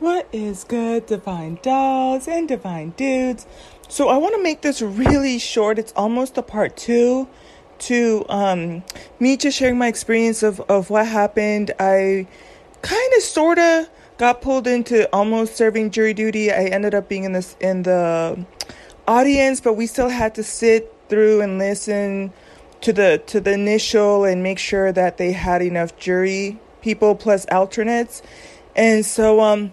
What is good, divine dolls and divine dudes? So I want to make this really short. It's almost a part two to um, me just sharing my experience of, of what happened. I kind of sort of got pulled into almost serving jury duty. I ended up being in this in the audience, but we still had to sit through and listen to the to the initial and make sure that they had enough jury people plus alternates. And so um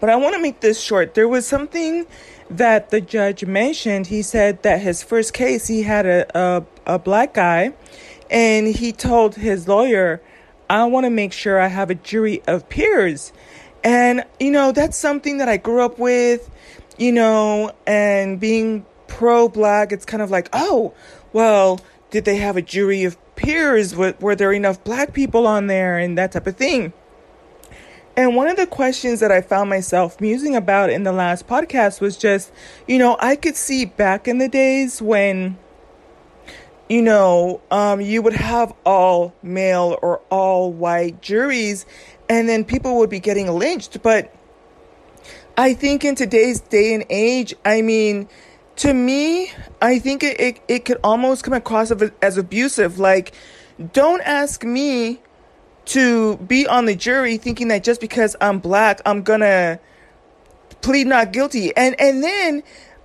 but I want to make this short. There was something that the judge mentioned. He said that his first case, he had a, a, a black guy, and he told his lawyer, I want to make sure I have a jury of peers. And, you know, that's something that I grew up with, you know, and being pro black, it's kind of like, oh, well, did they have a jury of peers? Were, were there enough black people on there and that type of thing? And one of the questions that I found myself musing about in the last podcast was just, you know, I could see back in the days when, you know, um, you would have all male or all white juries, and then people would be getting lynched. But I think in today's day and age, I mean, to me, I think it, it, it could almost come across as abusive. Like, don't ask me to be on the jury thinking that just because I'm black, I'm gonna plead not guilty. And and then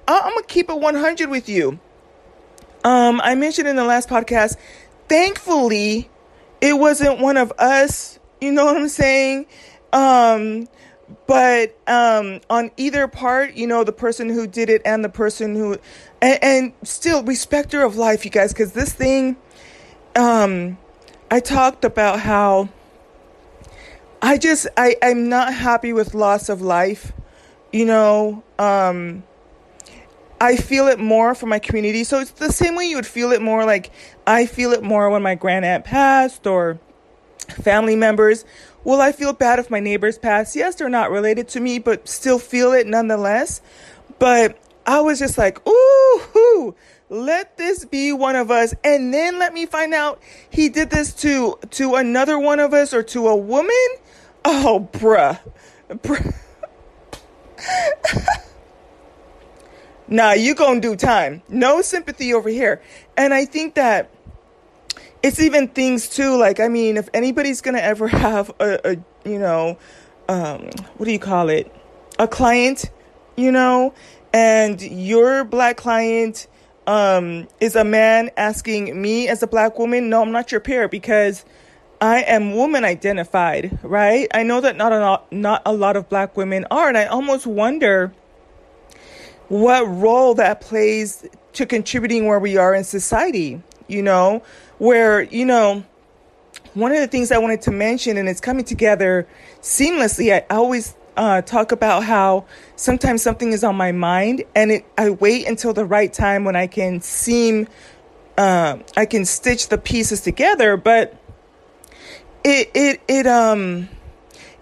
I'm gonna keep it 100 with you. Um, I mentioned in the last podcast, thankfully, it wasn't one of us. You know what I'm saying? Um, but um, on either part, you know, the person who did it and the person who, and, and still respecter of life, you guys, because this thing, um, I talked about how I just I I'm not happy with loss of life. You know, um I feel it more for my community. So it's the same way you would feel it more like I feel it more when my grandaunt passed or family members. Will I feel bad if my neighbors pass? Yes, they're not related to me, but still feel it nonetheless. But I was just like, ooh, let this be one of us. And then let me find out he did this to to another one of us or to a woman? Oh bruh, bruh. nah you gonna do time. No sympathy over here. And i think that it's even things too like i mean if anybody's gonna ever have a, a you know um what do you call it? A client you know? And your black client um, is a man asking me as a black woman, no, I'm not your peer because I am woman identified, right? I know that not a lot, not a lot of black women are, and I almost wonder what role that plays to contributing where we are in society, you know, where, you know, one of the things I wanted to mention, and it's coming together seamlessly, I always uh, talk about how sometimes something is on my mind and it, I wait until the right time when I can seem, uh, I can stitch the pieces together, but it, it, it, um,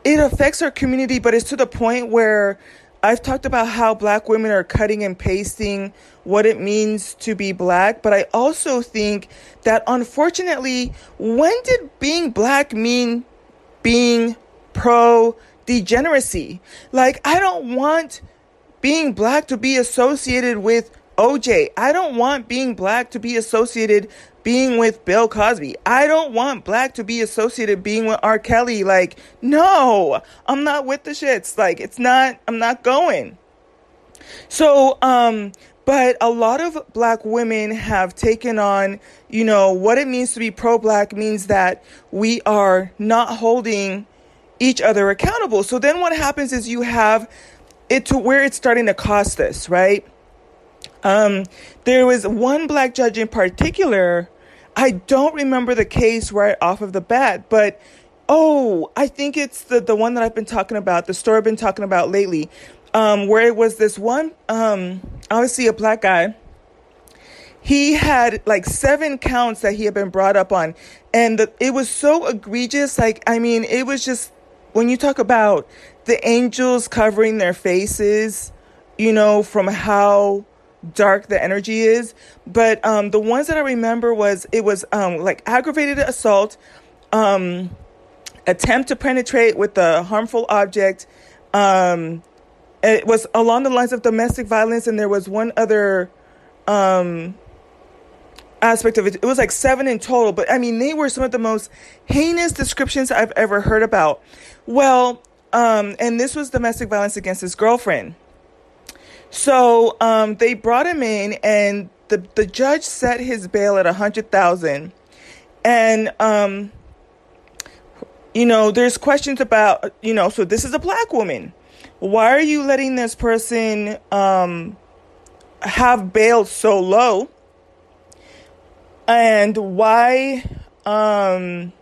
it affects our community, but it's to the point where I've talked about how black women are cutting and pasting what it means to be black, but I also think that unfortunately, when did being black mean being pro degeneracy. Like, I don't want being black to be associated with OJ. I don't want being black to be associated being with Bill Cosby. I don't want black to be associated being with R. Kelly. Like, no, I'm not with the shits. Like, it's not, I'm not going. So, um, but a lot of black women have taken on, you know, what it means to be pro black means that we are not holding each other accountable. So then what happens is you have it to where it's starting to cost us, right? Um, there was one black judge in particular. I don't remember the case right off of the bat, but oh, I think it's the the one that I've been talking about, the story I've been talking about lately, um, where it was this one, um, obviously a black guy. He had like seven counts that he had been brought up on, and the, it was so egregious. Like, I mean, it was just when you talk about the angels covering their faces, you know, from how dark the energy is. But um, the ones that I remember was it was um, like aggravated assault, um, attempt to penetrate with a harmful object, Um, it was along the lines of domestic violence, and there was one other um, aspect of it. It was like seven in total, but I mean, they were some of the most heinous descriptions I've ever heard about. Well, um, and this was domestic violence against his girlfriend. So um, they brought him in, and the the judge set his bail at a hundred thousand, and um, you know, there's questions about you know, so this is a black woman. Why are you letting this person um, have bail so low? And why, um,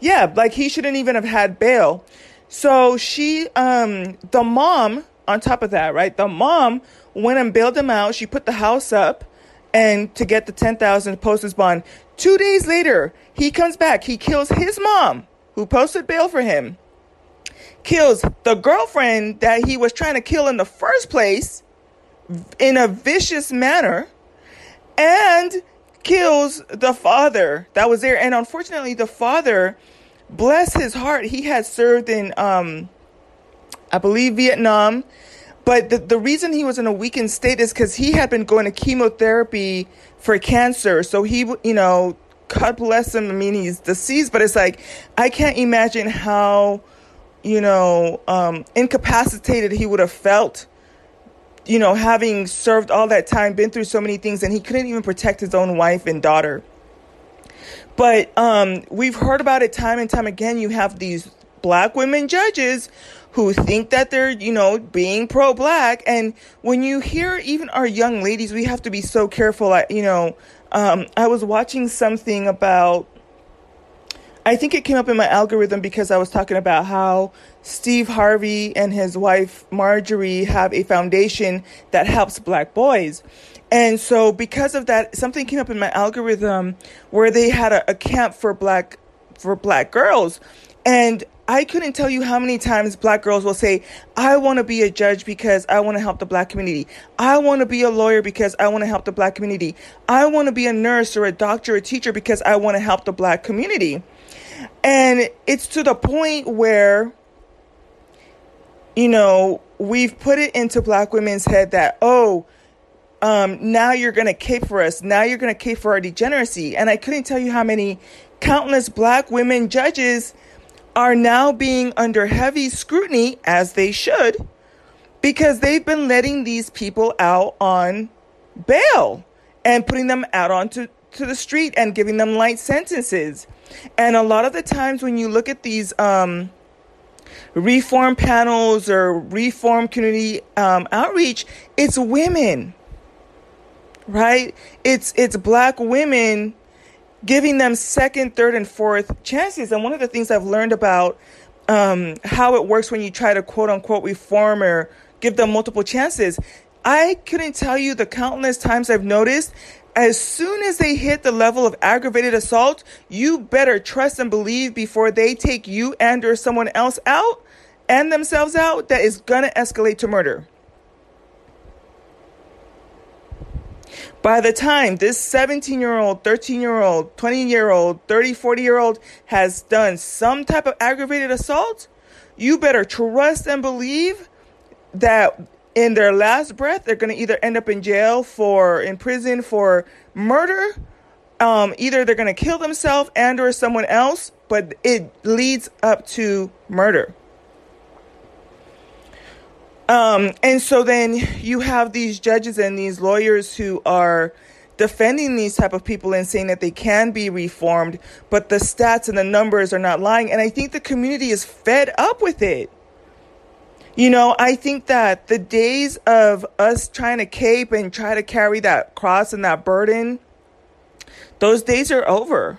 yeah, like he shouldn't even have had bail. So she, um, the mom, on top of that, right? The mom went and bailed him out. She put the house up and to get the 10,000 posted bond. Two days later, he comes back. He kills his mom, who posted bail for him kills the girlfriend that he was trying to kill in the first place in a vicious manner and kills the father that was there. And unfortunately the father bless his heart he had served in um i believe vietnam. But the, the reason he was in a weakened state is because he had been going to chemotherapy for cancer. So he you know god bless him. I mean he's deceased but it's like i can't imagine how you know, um, incapacitated he would have felt, you know, having served all that time, been through so many things, and he couldn't even protect his own wife and daughter. But um, we've heard about it time and time again. You have these black women judges who think that they're, you know, being pro black. And when you hear even our young ladies, we have to be so careful. I, you know, um, I was watching something about I think it came up in my algorithm because I was talking about how Steve Harvey and his wife Marjorie have a foundation that helps black boys. And so because of that, something came up in my algorithm where they had a, a camp for black for black girls. And I couldn't tell you how many times black girls will say, I want to be a judge because I want to help the black community. I want to be a lawyer because I want to help the black community. I want to be a nurse or a doctor or a teacher because I want to help the black community. And it's to the point where, you know, we've put it into black women's head that, oh, um, now you're going to cape for us. Now you're going to cape for our degeneracy. And I couldn't tell you how many countless black women judges are now being under heavy scrutiny, as they should, because they've been letting these people out on bail and putting them out onto to the street and giving them light sentences. And a lot of the times when you look at these um, reform panels or reform community um, outreach, it's women, right? It's it's black women giving them second, third, and fourth chances. And one of the things I've learned about um, how it works when you try to quote unquote reform or give them multiple chances. I couldn't tell you the countless times I've noticed as soon as they hit the level of aggravated assault, you better trust and believe before they take you and or someone else out and themselves out that is going to escalate to murder. By the time this 17 year old, 13 year old, 20 year old, 30, 40 year old has done some type of aggravated assault, you better trust and believe that in their last breath, they're going to either end up in jail for in prison for murder. Um, either they're going to kill themselves and or someone else, but it leads up to murder. Um, and so then you have these judges and these lawyers who are defending these type of people and saying that they can be reformed, but the stats and the numbers are not lying. And I think the community is fed up with it. You know, I think that the days of us trying to cape and try to carry that cross and that burden, those days are over.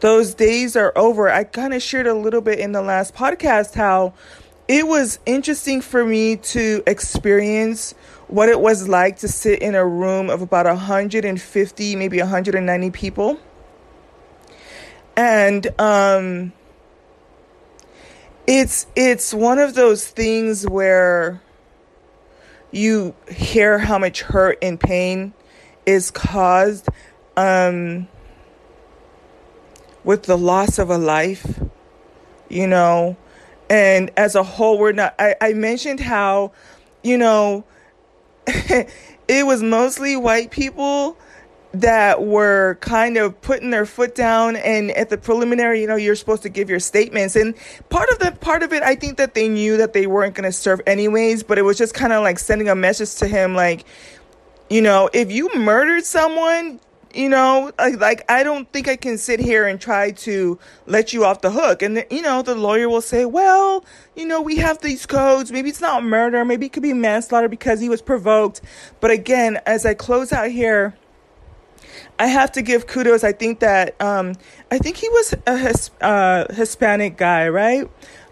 Those days are over. I kind of shared a little bit in the last podcast how it was interesting for me to experience what it was like to sit in a room of about 150, maybe 190 people. And um it's it's one of those things where you hear how much hurt and pain is caused um, with the loss of a life, you know, And as a whole, we're not. I, I mentioned how, you know, it was mostly white people that were kind of putting their foot down and at the preliminary you know you're supposed to give your statements and part of the part of it i think that they knew that they weren't going to serve anyways but it was just kind of like sending a message to him like you know if you murdered someone you know like, i don't think i can sit here and try to let you off the hook and the, you know the lawyer will say well you know we have these codes maybe it's not murder maybe it could be manslaughter because he was provoked but again as i close out here I have to give kudos. I think that um, I think he was a his, uh, Hispanic guy, right?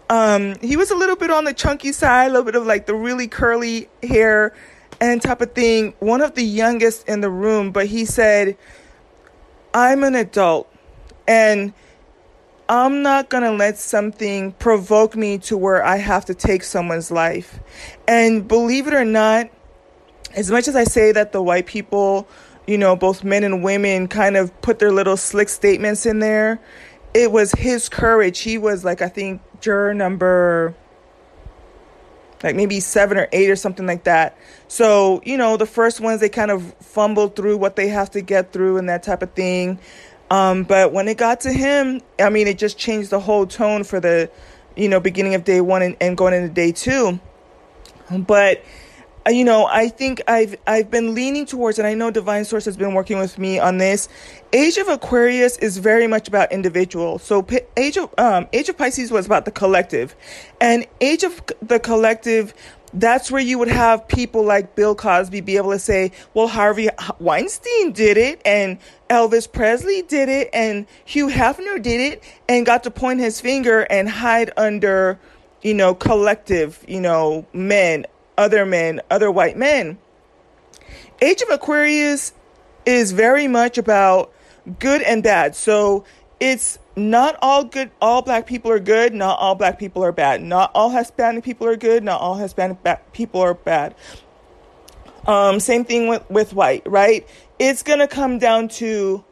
Um, he was a little bit on the chunky side, a little bit of like the really curly hair and type of thing. One of the youngest in the room, but he said, "I'm an adult, and." I'm not going to let something provoke me to where I have to take someone's life. And believe it or not, as much as I say that the white people you know, both men and women kind of put their little slick statements in there. It was his courage. He was like, I think, juror number like maybe seven or eight or something like that. So, you know, the first ones they kind of fumble through what they have to get through and that type of thing. Um, but when it got to him, I mean, it just changed the whole tone for the, you know, beginning of day one and, and going into day two. But you know, I think I've I've been leaning towards, and I know Divine Source has been working with me on this. Age of Aquarius is very much about individual. So Age of um, Age of Pisces was about the collective, and Age of the collective. That's where you would have people like Bill Cosby be able to say, "Well, Harvey Weinstein did it, and Elvis Presley did it, and Hugh Hefner did it," and got to point his finger and hide under, you know, collective, you know, men other men, other white men. Age of Aquarius is very much about good and bad. So it's not all good, all black people are good, not all black people are bad. Not all Hispanic people are good, not all Hispanic ba- people are bad. Um, same thing with, with white, right? It's going to come down to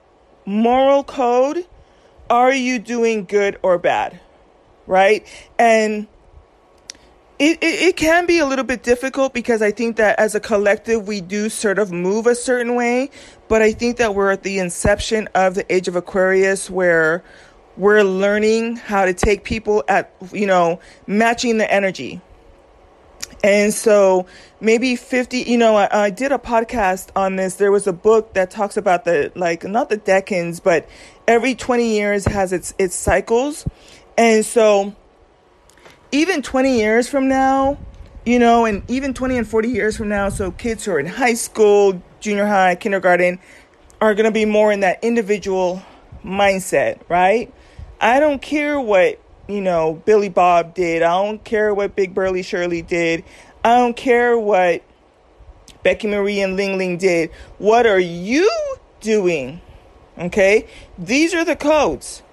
moral code. Are you doing good or bad? Right? And it, it, it can be a little bit difficult because I think that as a collective we do sort of move a certain way, but I think that we're at the inception of the age of Aquarius where we're learning how to take people at you know matching the energy. And so maybe 50, you know, I, I did a podcast on this. There was a book that talks about the like not the decans, but every 20 years has its its cycles. And so even 20 years from now, you know, and even 20 and 40 years from now, so kids who are in high school, junior high, kindergarten are going to be more in that individual mindset, right? I don't care what, you know, Billy Bob did. I don't care what Big Burly Shirley did. I don't care what Becky Marie and Ling Ling did. What are you doing? Okay? These are the codes.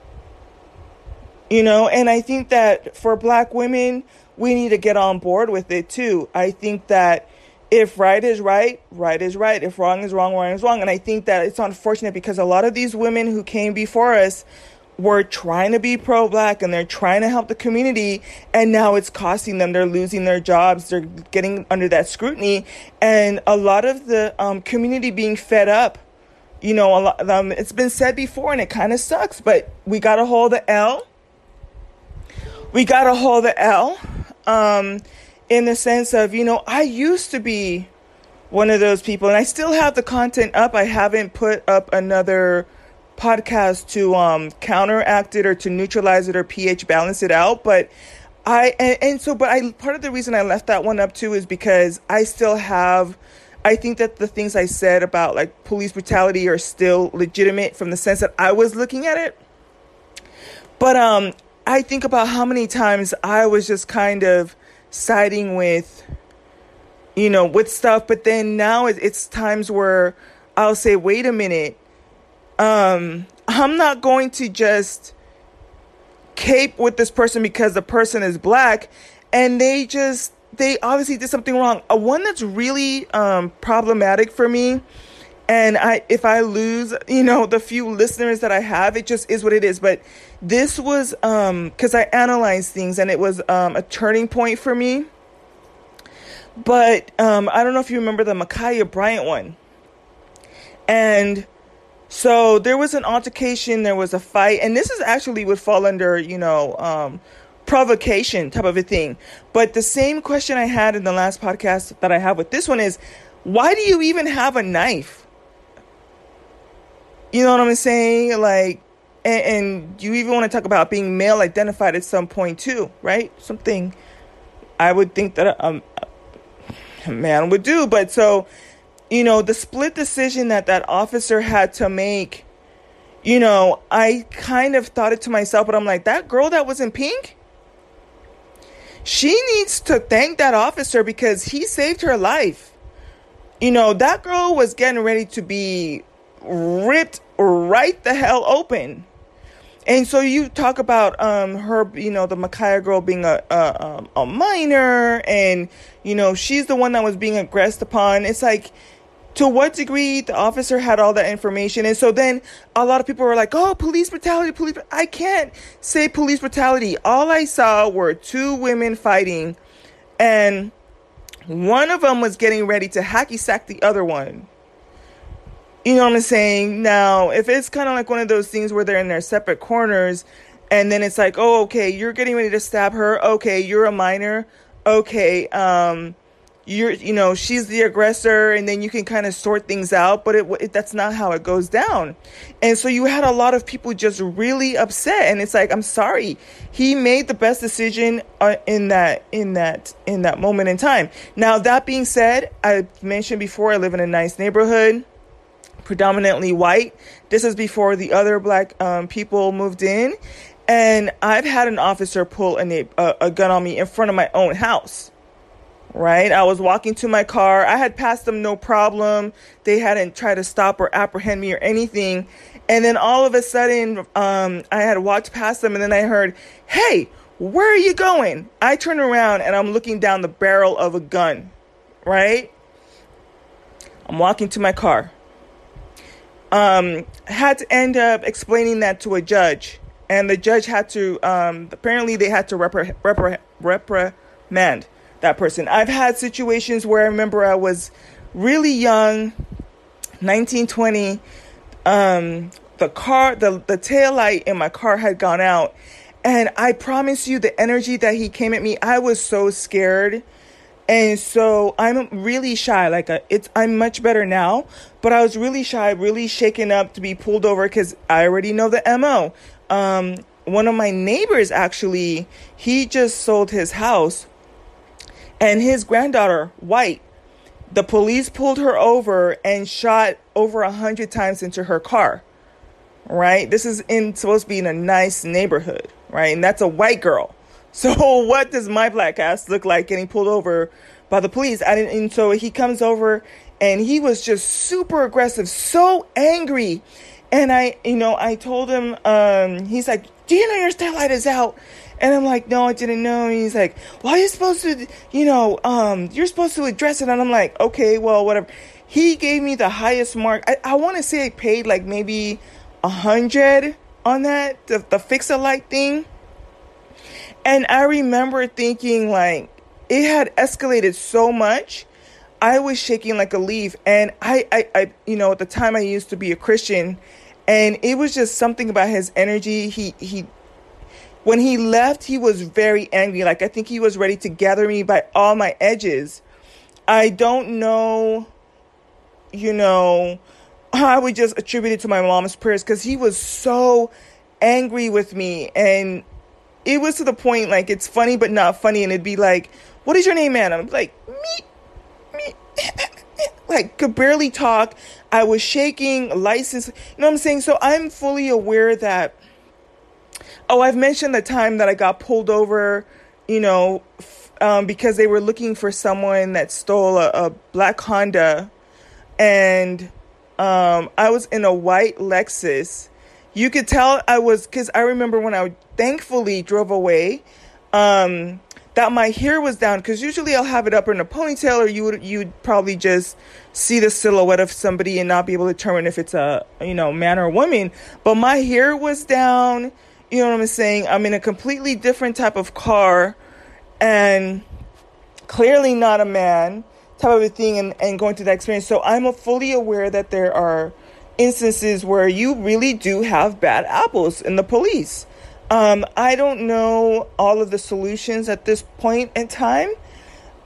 You know, and I think that for black women, we need to get on board with it too. I think that if right is right, right is right. If wrong is wrong, wrong is wrong. And I think that it's unfortunate because a lot of these women who came before us were trying to be pro black and they're trying to help the community and now it's costing them they're losing their jobs they're getting under that scrutiny and a lot of the um, community being fed up you know a lot um, it's been said before and it kind of sucks but we got to hold the l we got to hold the L um, in the sense of, you know, I used to be one of those people, and I still have the content up. I haven't put up another podcast to um, counteract it or to neutralize it or pH balance it out, but I and, and so but I part of the reason I left that one up too is because I still have I think that the things I said about like police brutality are still legitimate from the sense that I was looking at it. But um I think about how many times I was just kind of siding with, you know, with stuff, but then now it's times where I'll say, wait a minute, um, I'm not going to just cape with this person because the person is black and they just they obviously did something wrong. A one that's really um, problematic for me and I if I lose, you know, the few listeners that I have, it just is what it is. But this was um cuz I analyzed things and it was um a turning point for me. But um I don't know if you remember the Ma'Khia Bryant one. And so there was an altercation, there was a fight, and this is actually would fall under, you know, um provocation type of a thing. But the same question I had in the last podcast that I have with this one is why do you even have a knife? You know what I'm saying? Like, and, and you even want to talk about being male identified at some point too, right? Something I would think that a, a man would do. But so, you know, the split decision that that officer had to make, you know, I kind of thought it to myself, but I'm like, that girl that was in pink, she needs to thank that officer because he saved her life. You know, that girl was getting ready to be ripped right the hell open. And so you talk about um, her, you know, the Ma'Khia girl being a, a a minor, and you know she's the one that was being aggressed upon. It's like, to what degree the officer had all that information, and so then a lot of people were like, "Oh, police brutality, police." I can't say police brutality. All I saw were two women fighting, and one of them was getting ready to hacky sack the other one. You know what I'm saying? Now, if it's kind of like one of those things where they're in their separate corners and then it's like, "Oh, okay, you're getting ready to stab her. Okay, you're a minor. Okay, um you're you know, she's the aggressor and then you can kind of sort things out, but it, it that's not how it goes down. And so you had a lot of people just really upset and it's like, "I'm sorry. He made the best decision uh, in that in that in that moment in time." Now, that being said, I mentioned before I live in a nice neighborhood predominantly white. This is before the other black um, people moved in. And I've had an officer pull a, a, a gun on me in front of my own house. Right? I was walking to my car. I had passed them no problem. They hadn't tried to stop or apprehend me or anything. And then all of a sudden, um, I had walked past them and then I heard, Hey, where are you going? I turn around and I'm looking down the barrel of a gun. Right? I'm walking to my car um, had to end up explaining that to a judge, and the judge had to um, apparently they had to repri- repri- reprimand that person. I've had situations where I remember I was really young, 1920. Um, the car, the the tail light in my car had gone out, and I promise you, the energy that he came at me, I was so scared and so I'm really shy. Like a, uh, it's, I'm much better now, but I was really shy, really shaken up to be pulled over because I already know the mo. Um, one of my neighbors actually, he just sold his house, and his granddaughter, white, the police pulled her over and shot over a hundred times into her car. Right? This is in supposed to be in a nice neighborhood, right? And that's a white girl. So what does my black ass look like getting pulled over by the police? I didn't, and so he comes over and he was just super aggressive, so angry. And I, you know, I told him, um, he's like, do you know your tail light is out? And I'm like, no, I didn't know. And he's like, well, are you supposed to, you know, um, you're supposed to address it. And I'm like, okay, well, whatever. He gave me the highest mark. I, I want to say I paid like maybe a hundred on that, the, the fix a light thing. And I remember thinking, like, it had escalated so much. I was shaking like a leaf. And I, I, I, you know, at the time I used to be a Christian. And it was just something about his energy. He, he, when he left, he was very angry. Like, I think he was ready to gather me by all my edges. I don't know, you know, I would just attribute it to my mom's prayers because he was so angry with me. And it was to the point like it's funny but not funny, and it'd be like, "What is your name, man?" I'm like, "Me, me." like could barely talk. I was shaking, license. You know what I'm saying? So I'm fully aware that. Oh, I've mentioned the time that I got pulled over, you know, um, because they were looking for someone that stole a, a black Honda, and um, I was in a white Lexus. You could tell I was because I remember when I thankfully drove away. Um, that my hair was down because usually I'll have it up in a ponytail or you would you'd probably just see the silhouette of somebody and not be able to determine if it's a you know man or woman but my hair was down you know what I'm saying I'm in a completely different type of car and clearly not a man type of a thing and, and going through that experience so I'm fully aware that there are instances where you really do have bad apples in the police um, I don't know all of the solutions at this point in time,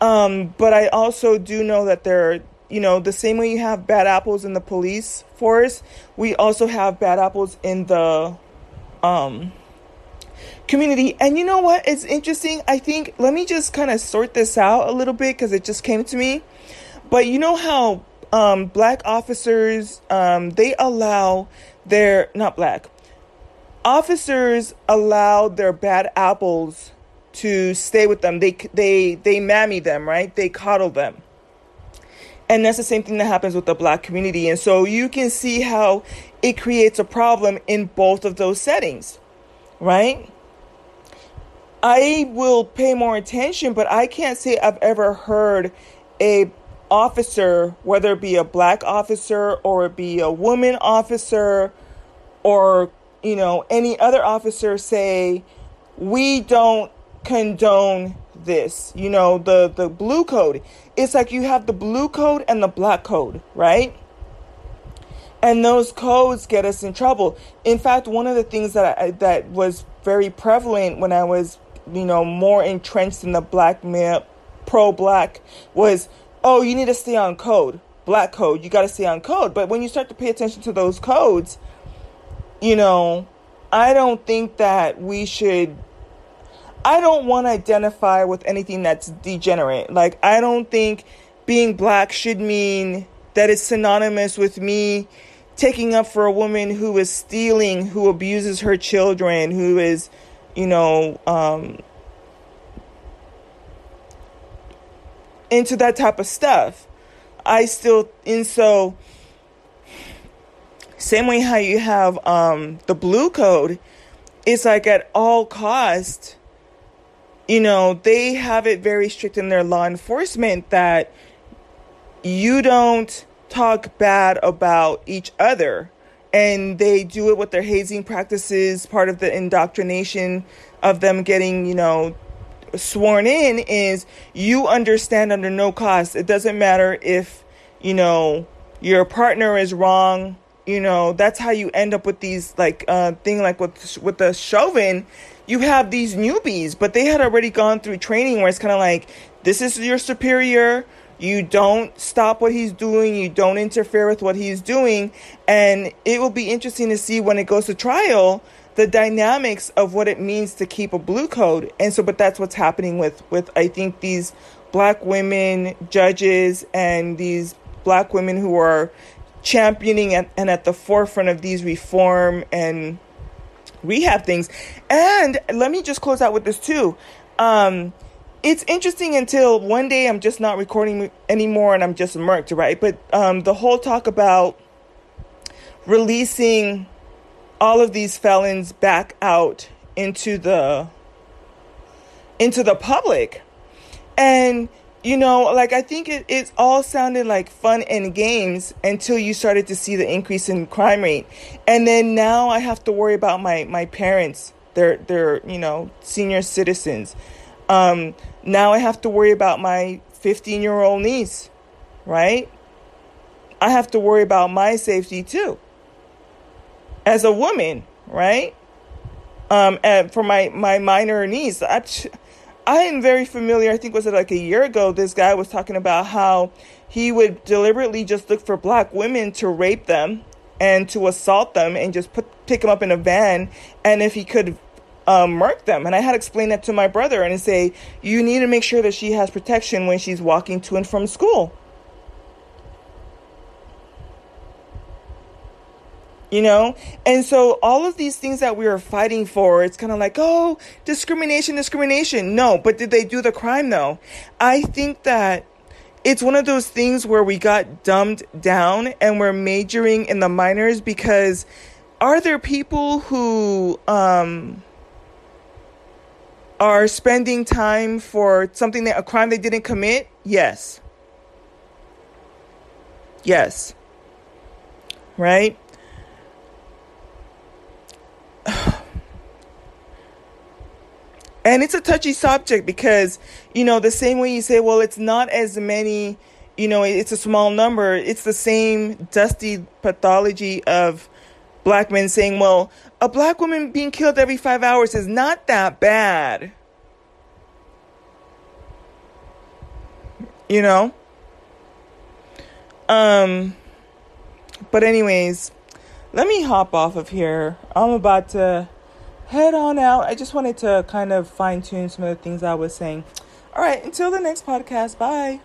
um, but I also do know that there are, you know, the same way you have bad apples in the police force, we also have bad apples in the um, community. And you know what? It's interesting. I think, let me just kind of sort this out a little bit because it just came to me. But you know how um, black officers, um, they allow their, not black, officers allow their bad apples to stay with them. They they they mammy them, right? They coddle them. And that's the same thing that happens with the black community. And so you can see how it creates a problem in both of those settings, right? I will pay more attention, but I can't say I've ever heard a officer, whether it be a black officer or it be a woman officer or you know, any other officer say, we don't condone this. You know, the, the blue code. It's like you have the blue code and the black code, right? And those codes get us in trouble. In fact, one of the things that I, that was very prevalent when I was, you know, more entrenched in the black male, pro black was, oh, you need to stay on code, black code. You got to stay on code. But when you start to pay attention to those codes, you know, I don't think that we should. I don't want to identify with anything that's degenerate. Like, I don't think being black should mean that it's synonymous with me taking up for a woman who is stealing, who abuses her children, who is, you know, um, into that type of stuff. I still, and so same way how you have um, the blue code, it's like at all cost, you know, they have it very strict in their law enforcement that you don't talk bad about each other. And they do it with their hazing practices, part of the indoctrination of them getting, you know, sworn in is you understand under no cost. It doesn't matter if, you know, your partner is wrong. You know that's how you end up with these like uh thing like with with the chauvin. You have these newbies but they had already gone through training where it's kind of like this is your superior. You don't stop what he's doing. You don't interfere with what he's doing. And it will be interesting to see when it goes to trial the dynamics of what it means to keep a blue code and so but that's what's happening with with i think these black women judges and these black women who are championing and, and at the forefront of these reform and rehab things. And let me just close out with this too. Um, it's interesting until one day I'm just not recording anymore and I'm just murked, right? But um, the whole talk about releasing all of these felons back out into the into the public and you know, like I think it, it all sounded like fun and games until you started to see the increase in crime rate. And then now I have to worry about my, my parents. They're they're, you know, senior citizens. Um, now I have to worry about my 15 year old niece, right? I have to worry about my safety too. As a woman, right? Um, and for my, my minor niece, I, I am very familiar. I think was it like a year ago? This guy was talking about how he would deliberately just look for black women to rape them and to assault them and just put pick them up in a van. And if he could um, them. And I had explained that to my brother and say, you need to make sure that she has protection when she's walking to and from school. You know and so all of these things that we are fighting for it's kind of like oh discrimination discrimination no but did they do the crime though i think that it's one of those things where we got dumbed down and we're majoring in the minors because are there people who um are spending time for something that a crime they didn't commit? Yes. Yes. Right? And it's a touchy subject because, you know, the same way you say, well, it's not as many, you know, it's a small number, it's the same dusty pathology of black men saying, well, a black woman being killed every five hours is not that bad. You know? Um, but, anyways, let me hop off of here. I'm about to head on out. I just wanted to kind of fine tune some of the things I was saying. All right, until the next podcast, bye.